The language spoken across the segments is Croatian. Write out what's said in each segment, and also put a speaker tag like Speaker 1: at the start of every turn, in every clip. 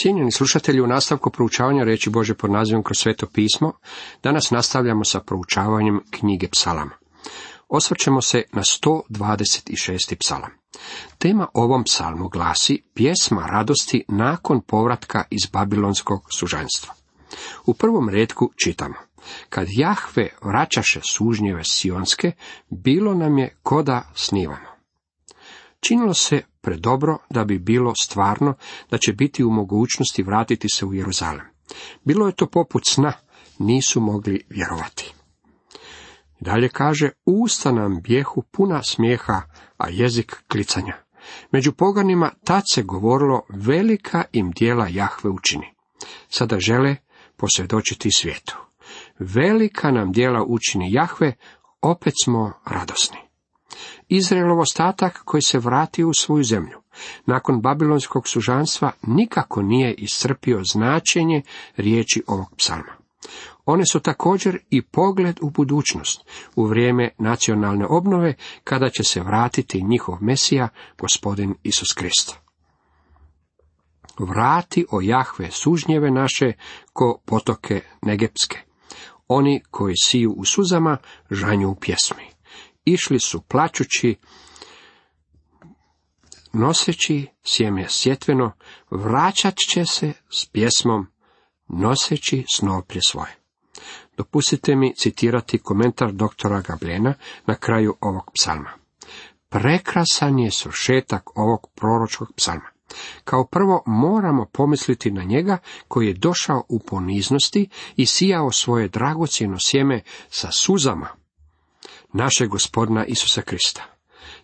Speaker 1: Cijenjeni slušatelji, u nastavku proučavanja reći Bože pod nazivom kroz sveto pismo, danas nastavljamo sa proučavanjem knjige psalama. Osvrćemo se na 126. psalam. Tema ovom psalmu glasi pjesma radosti nakon povratka iz babilonskog sužanstva. U prvom redku čitamo. Kad Jahve vraćaše sužnjeve sionske, bilo nam je koda snivamo. Činilo se predobro da bi bilo stvarno da će biti u mogućnosti vratiti se u Jeruzalem. Bilo je to poput sna, nisu mogli vjerovati. Dalje kaže, usta nam bjehu puna smijeha, a jezik klicanja. Među poganima tad se govorilo velika im dijela Jahve učini. Sada žele posvjedočiti svijetu. Velika nam dijela učini Jahve, opet smo radosni. Izraelov ostatak koji se vratio u svoju zemlju. Nakon babilonskog sužanstva nikako nije iscrpio značenje riječi ovog psalma. One su također i pogled u budućnost, u vrijeme nacionalne obnove, kada će se vratiti njihov Mesija, gospodin Isus Krist. Vrati o Jahve sužnjeve naše ko potoke Negepske. Oni koji siju u suzama, žanju u pjesmi. Išli su plaćući, noseći sjeme sjetveno, vraćat će se s pjesmom, noseći snoplje svoje. Dopustite mi citirati komentar doktora Gablena na kraju ovog psalma. Prekrasan je svršetak ovog proročkog psalma. Kao prvo moramo pomisliti na njega koji je došao u poniznosti i sijao svoje dragocjeno sjeme sa suzama našeg gospodina Isusa Krista.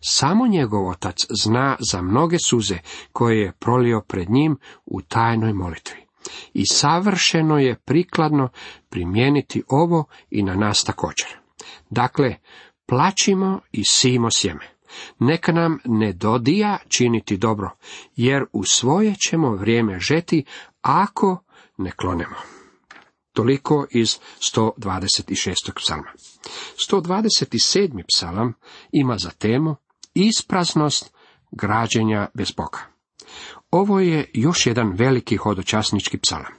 Speaker 1: Samo njegov otac zna za mnoge suze koje je prolio pred njim u tajnoj molitvi. I savršeno je prikladno primijeniti ovo i na nas također. Dakle, plaćimo i simo sjeme. Neka nam ne dodija činiti dobro, jer u svoje ćemo vrijeme žeti ako ne klonemo. Toliko iz 126. psalma. 127. psalam ima za temu ispraznost građenja bez Boga. Ovo je još jedan veliki hodočasnički psalam.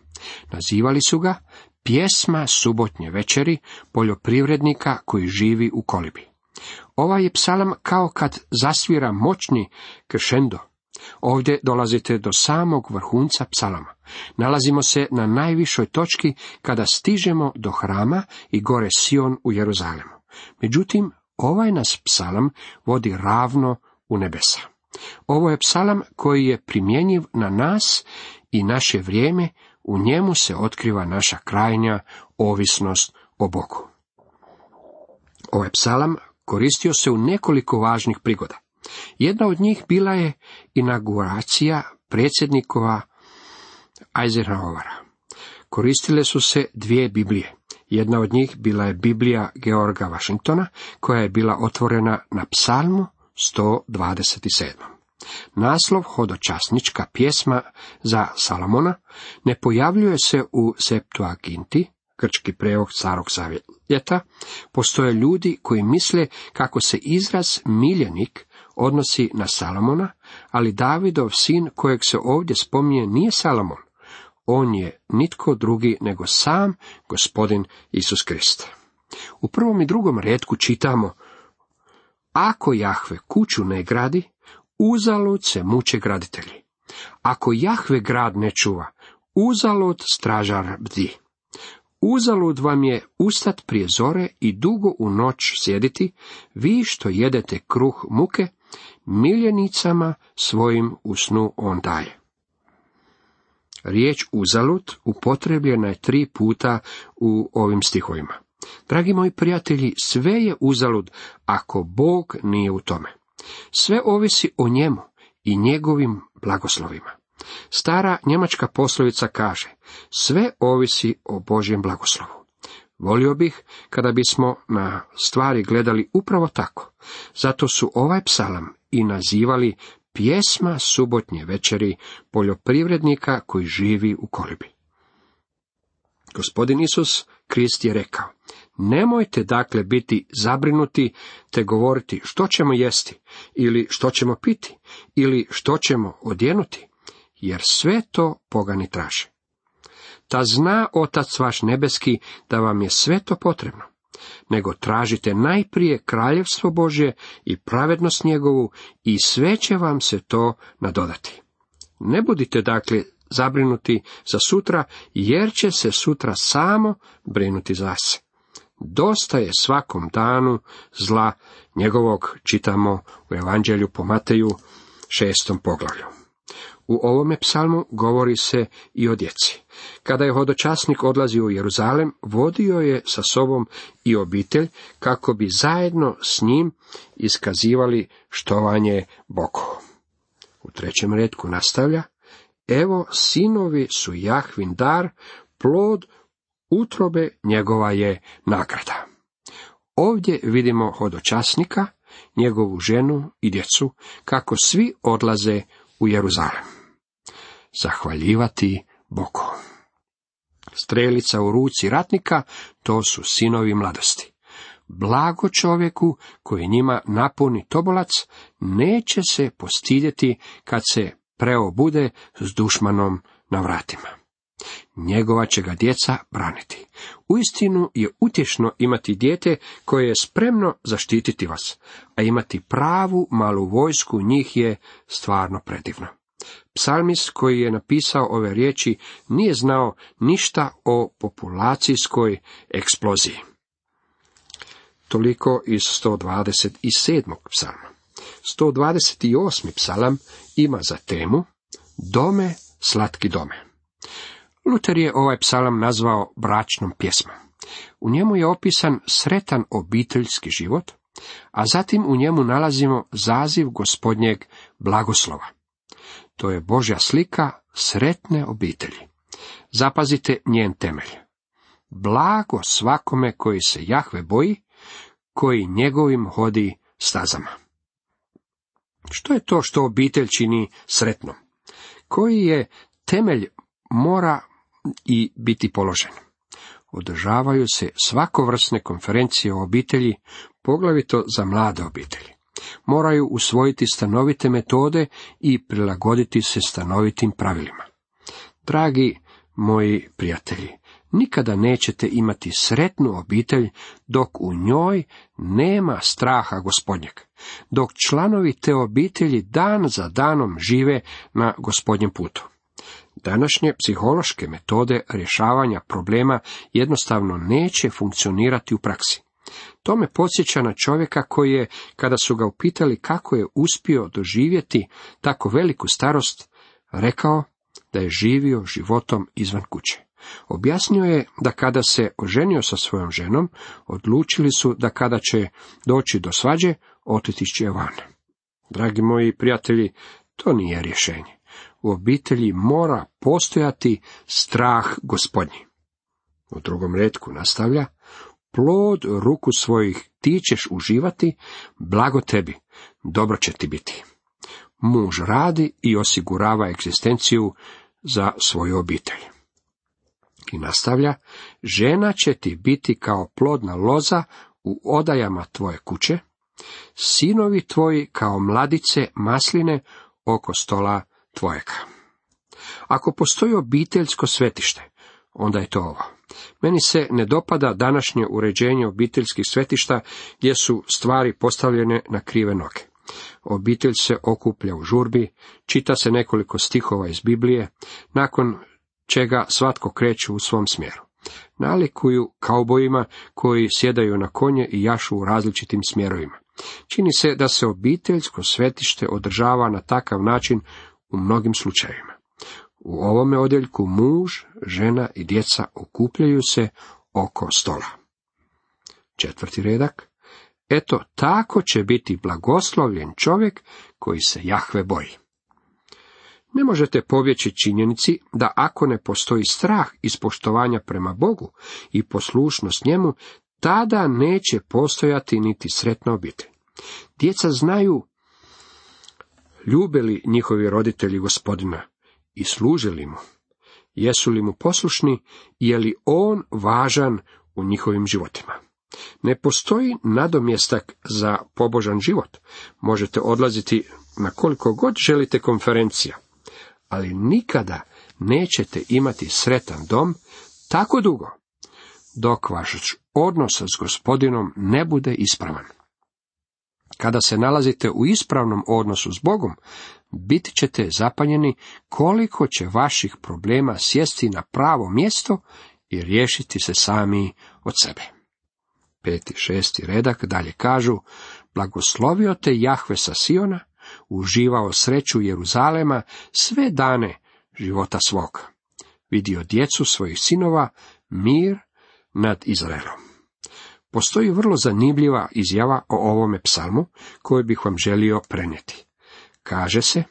Speaker 1: Nazivali su ga pjesma subotnje večeri poljoprivrednika koji živi u kolibi. Ovaj je psalam kao kad zasvira moćni kršendo. Ovdje dolazite do samog vrhunca psalama. Nalazimo se na najvišoj točki kada stižemo do hrama i gore Sion u Jeruzalemu. Međutim, ovaj nas psalam vodi ravno u nebesa. Ovo je psalam koji je primjenjiv na nas i naše vrijeme, u njemu se otkriva naša krajnja ovisnost o Bogu. Ovaj psalam koristio se u nekoliko važnih prigoda. Jedna od njih bila je inauguracija predsjednikova Eisenhowera. Koristile su se dvije Biblije. Jedna od njih bila je Biblija Georga Washingtona, koja je bila otvorena na psalmu 127. Naslov hodočasnička pjesma za Salomona ne pojavljuje se u Septuaginti, grčki prevod starog savjeta, postoje ljudi koji misle kako se izraz miljenik odnosi na Salomona, ali Davidov sin kojeg se ovdje spominje nije Salomon. On je nitko drugi nego sam gospodin Isus Krist. U prvom i drugom redku čitamo Ako Jahve kuću ne gradi, uzalud se muče graditelji. Ako Jahve grad ne čuva, uzalud stražar bdi. Uzalud vam je ustat prije zore i dugo u noć sjediti, vi što jedete kruh muke, miljenicama svojim u snu on daje. Riječ uzalud upotrebljena je tri puta u ovim stihovima. Dragi moji prijatelji, sve je uzalud ako Bog nije u tome. Sve ovisi o njemu i njegovim blagoslovima. Stara njemačka poslovica kaže, sve ovisi o Božjem blagoslovu. Volio bih kada bismo na stvari gledali upravo tako. Zato su ovaj psalam i nazivali pjesma subotnje večeri poljoprivrednika koji živi u kolibi. Gospodin Isus Krist je rekao, nemojte dakle biti zabrinuti te govoriti što ćemo jesti ili što ćemo piti ili što ćemo odjenuti, jer sve to pogani traže. Ta zna Otac vaš nebeski da vam je sve to potrebno, nego tražite najprije kraljevstvo Božje i pravednost njegovu i sve će vam se to nadodati. Ne budite dakle zabrinuti za sutra, jer će se sutra samo brinuti za se. Dosta je svakom danu zla njegovog, čitamo u Evanđelju po Mateju šestom poglavlju. U ovome psalmu govori se i o djeci. Kada je hodočasnik odlazio u Jeruzalem, vodio je sa sobom i obitelj kako bi zajedno s njim iskazivali štovanje Bogu. U trećem redku nastavlja, evo sinovi su Jahvin dar, plod utrobe njegova je nagrada. Ovdje vidimo hodočasnika, njegovu ženu i djecu, kako svi odlaze u Jeruzalem. Zahvaljivati Bogu. Strelica u ruci ratnika, to su sinovi mladosti. Blago čovjeku koji njima napuni tobolac, neće se postidjeti kad se preobude s dušmanom na vratima. Njegova će ga djeca braniti. Uistinu je utješno imati dijete koje je spremno zaštititi vas, a imati pravu malu vojsku njih je stvarno predivno. Psalmis koji je napisao ove riječi nije znao ništa o populacijskoj eksploziji. Toliko iz 127. psalma. 128. psalam ima za temu Dome, slatki dome. Luter je ovaj psalam nazvao bračnom pjesmom. U njemu je opisan sretan obiteljski život, a zatim u njemu nalazimo zaziv gospodnjeg blagoslova. To je Božja slika sretne obitelji. Zapazite njen temelj. Blago svakome koji se Jahve boji, koji njegovim hodi stazama. Što je to što obitelj čini sretnom? Koji je temelj mora i biti položen? Održavaju se svakovrsne konferencije o obitelji, poglavito za mlade obitelji. Moraju usvojiti stanovite metode i prilagoditi se stanovitim pravilima. Dragi moji prijatelji, nikada nećete imati sretnu obitelj dok u njoj nema straha gospodnjeg, dok članovi te obitelji dan za danom žive na gospodnjem putu. Današnje psihološke metode rješavanja problema jednostavno neće funkcionirati u praksi. To me podsjeća na čovjeka koji je, kada su ga upitali kako je uspio doživjeti tako veliku starost, rekao da je živio životom izvan kuće. Objasnio je da kada se oženio sa svojom ženom, odlučili su da kada će doći do svađe, otiti će van. Dragi moji prijatelji, to nije rješenje. U obitelji mora postojati strah gospodnji. U drugom redku nastavlja, plod ruku svojih ti ćeš uživati, blago tebi, dobro će ti biti. Muž radi i osigurava egzistenciju za svoju obitelj. I nastavlja, žena će ti biti kao plodna loza u odajama tvoje kuće, sinovi tvoji kao mladice masline oko stola tvojega. Ako postoji obiteljsko svetište, onda je to ovo. Meni se ne dopada današnje uređenje obiteljskih svetišta gdje su stvari postavljene na krive noge. Obitelj se okuplja u žurbi, čita se nekoliko stihova iz Biblije, nakon čega svatko kreće u svom smjeru. Nalikuju kaubojima koji sjedaju na konje i jašu u različitim smjerovima. Čini se da se obiteljsko svetište održava na takav način u mnogim slučajevima. U ovome odjeljku muž, žena i djeca okupljaju se oko stola. Četvrti redak. Eto, tako će biti blagoslovljen čovjek koji se Jahve boji. Ne možete povjeći činjenici da ako ne postoji strah iz poštovanja prema Bogu i poslušnost njemu, tada neće postojati niti sretna obitelj. Djeca znaju ljube li njihovi roditelji gospodina i služe li mu, jesu li mu poslušni i je li on važan u njihovim životima. Ne postoji nadomjestak za pobožan život. Možete odlaziti na koliko god želite konferencija, ali nikada nećete imati sretan dom tako dugo, dok vaš odnos s gospodinom ne bude ispravan. Kada se nalazite u ispravnom odnosu s Bogom, bit ćete zapanjeni koliko će vaših problema sjesti na pravo mjesto i riješiti se sami od sebe. Peti, šesti redak dalje kažu, blagoslovio te Jahve sa Siona, uživao sreću Jeruzalema sve dane života svog. Vidio djecu svojih sinova, mir nad Izraelom. Postoji vrlo zanimljiva izjava o ovome psalmu koju bih vam želio prenijeti. Kaže se,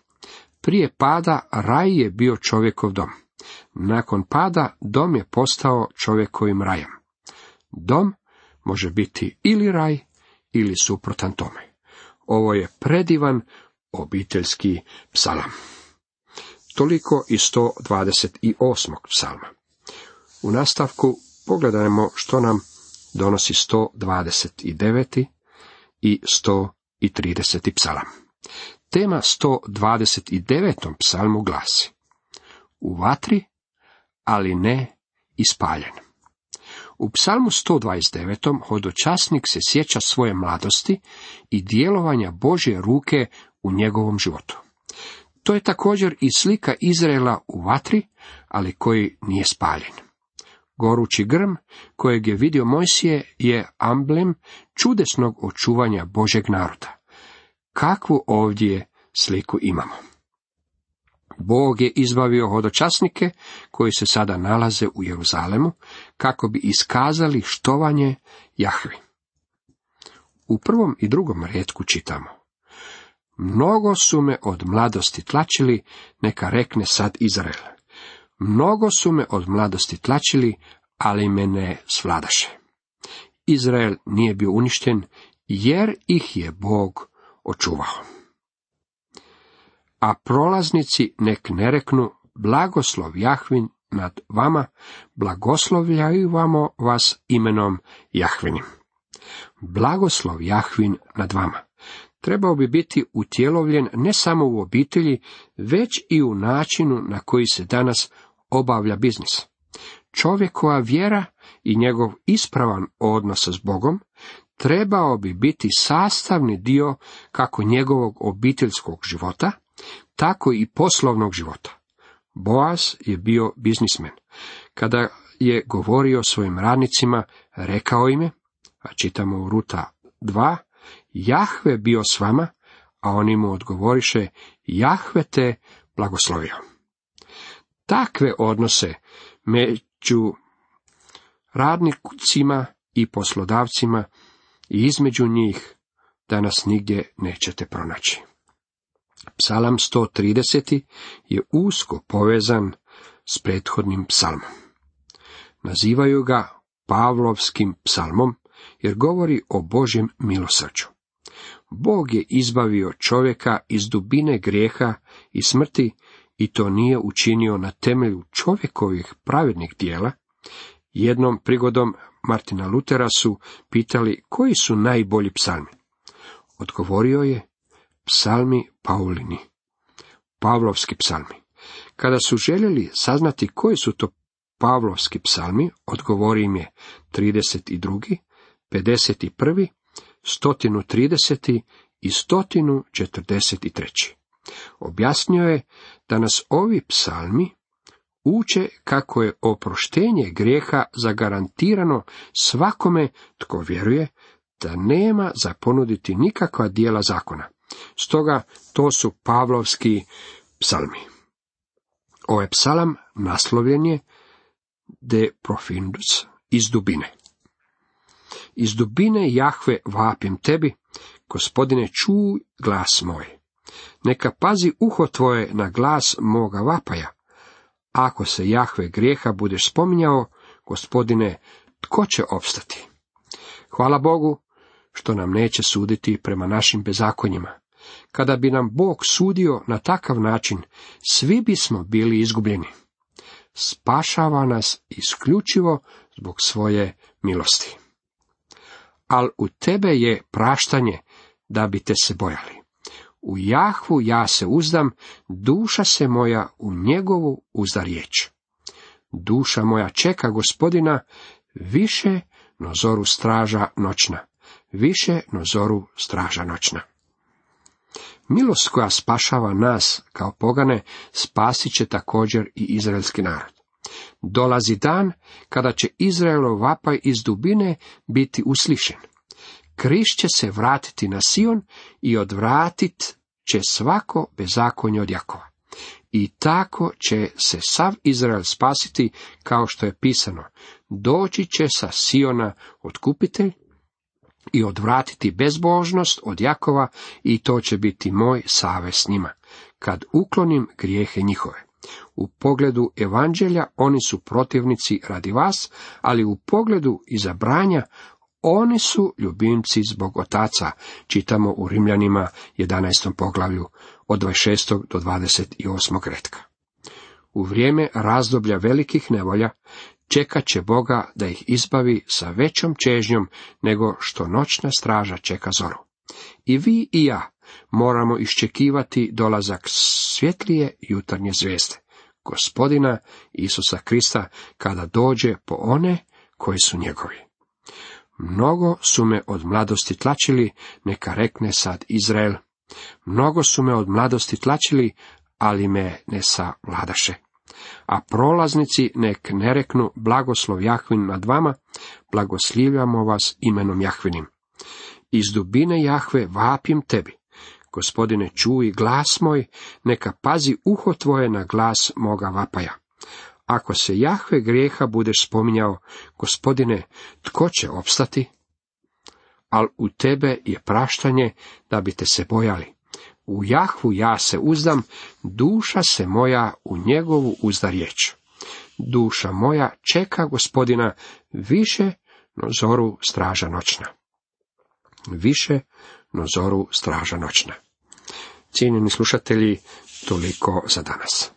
Speaker 1: prije pada raj je bio čovjekov dom. Nakon pada dom je postao čovjekovim rajem. Dom može biti ili raj ili suprotan tome. Ovo je predivan obiteljski psalam. Toliko i 128. psalma. U nastavku pogledajmo što nam donosi 129. i 130. psalam. Tema 129. psalmu glasi U vatri, ali ne ispaljen. U psalmu 129. hodočasnik se sjeća svoje mladosti i djelovanja Božje ruke u njegovom životu. To je također i slika Izraela u vatri, ali koji nije spaljen. Gorući grm, kojeg je vidio Mojsije, je amblem čudesnog očuvanja Božeg naroda. Kakvu ovdje sliku imamo? Bog je izbavio hodočasnike koji se sada nalaze u Jeruzalemu kako bi iskazali štovanje Jahvi. U prvom i drugom redku čitamo. Mnogo su me od mladosti tlačili, neka rekne sad Izrael. Mnogo su me od mladosti tlačili, ali me ne svladaše. Izrael nije bio uništen, jer ih je Bog očuvao. A prolaznici nek ne reknu, blagoslov Jahvin nad vama, blagoslovljaju vamo vas imenom Jahvinim. Blagoslov Jahvin nad vama trebao bi biti utjelovljen ne samo u obitelji, već i u načinu na koji se danas obavlja biznis. Čovjekova vjera i njegov ispravan odnos s Bogom trebao bi biti sastavni dio kako njegovog obiteljskog života, tako i poslovnog života. Boaz je bio biznismen. Kada je govorio svojim radnicima, rekao im je, a čitamo u Ruta 2, Jahve bio s vama, a oni mu odgovoriše, Jahve te blagoslovio. Takve odnose među radnicima i poslodavcima i između njih danas nigdje nećete pronaći. Psalam 130. je usko povezan s prethodnim psalmom. Nazivaju ga Pavlovskim psalmom jer govori o Božjem milosrđu. Bog je izbavio čovjeka iz dubine grijeha i smrti i to nije učinio na temelju čovjekovih pravednih dijela. Jednom prigodom Martina Lutera su pitali koji su najbolji psalmi. Odgovorio je psalmi Paulini, Pavlovski psalmi. Kada su željeli saznati koji su to Pavlovski psalmi, odgovori im je 32., 51., 130. i 143. Objasnio je da nas ovi psalmi uče kako je oproštenje grijeha zagarantirano svakome tko vjeruje da nema za ponuditi nikakva dijela zakona. Stoga to su Pavlovski psalmi. Ovaj psalam naslovljen je De Profindus iz dubine. Iz dubine Jahve vapim tebi, gospodine čuj glas moj. Neka pazi uho tvoje na glas moga vapaja. Ako se Jahve grijeha budeš spominjao, gospodine, tko će opstati? Hvala Bogu što nam neće suditi prema našim bezakonjima. Kada bi nam Bog sudio na takav način, svi bismo bili izgubljeni. Spašava nas isključivo zbog svoje milosti al u tebe je praštanje da bi te se bojali. U Jahvu ja se uzdam, duša se moja u njegovu uzda riječ. Duša moja čeka gospodina, više no zoru straža noćna, više no zoru straža noćna. Milost koja spašava nas kao pogane, spasit će također i izraelski narod. Dolazi dan kada će Izraelov vapaj iz dubine biti uslišen. Križ će se vratiti na Sion i odvratit će svako bezakonje od Jakova. I tako će se sav Izrael spasiti kao što je pisano. Doći će sa Siona otkupitelj i odvratiti bezbožnost od Jakova i to će biti moj savez s njima, kad uklonim grijehe njihove. U pogledu evanđelja oni su protivnici radi vas, ali u pogledu izabranja oni su ljubimci zbog otaca, čitamo u Rimljanima 11. poglavlju od 26. do 28. redka. U vrijeme razdoblja velikih nevolja čekat će Boga da ih izbavi sa većom čežnjom nego što noćna straža čeka zoru. I vi i ja moramo iščekivati dolazak svjetlije jutarnje zvijezde, gospodina Isusa Krista, kada dođe po one koji su njegovi. Mnogo su me od mladosti tlačili, neka rekne sad Izrael. Mnogo su me od mladosti tlačili, ali me ne savladaše. A prolaznici nek ne reknu blagoslov Jahvin nad vama, blagoslivljamo vas imenom Jahvinim. Iz dubine Jahve vapim tebi. Gospodine, čuj glas moj, neka pazi uho tvoje na glas moga vapaja. Ako se Jahve grijeha budeš spominjao, gospodine, tko će opstati? Al u tebe je praštanje da bi te se bojali. U Jahvu ja se uzdam, duša se moja u njegovu uzda riječ. Duša moja čeka gospodina više no zoru straža noćna. Više no zoru straža noćna. Cijenjeni slušatelji, toliko za danas.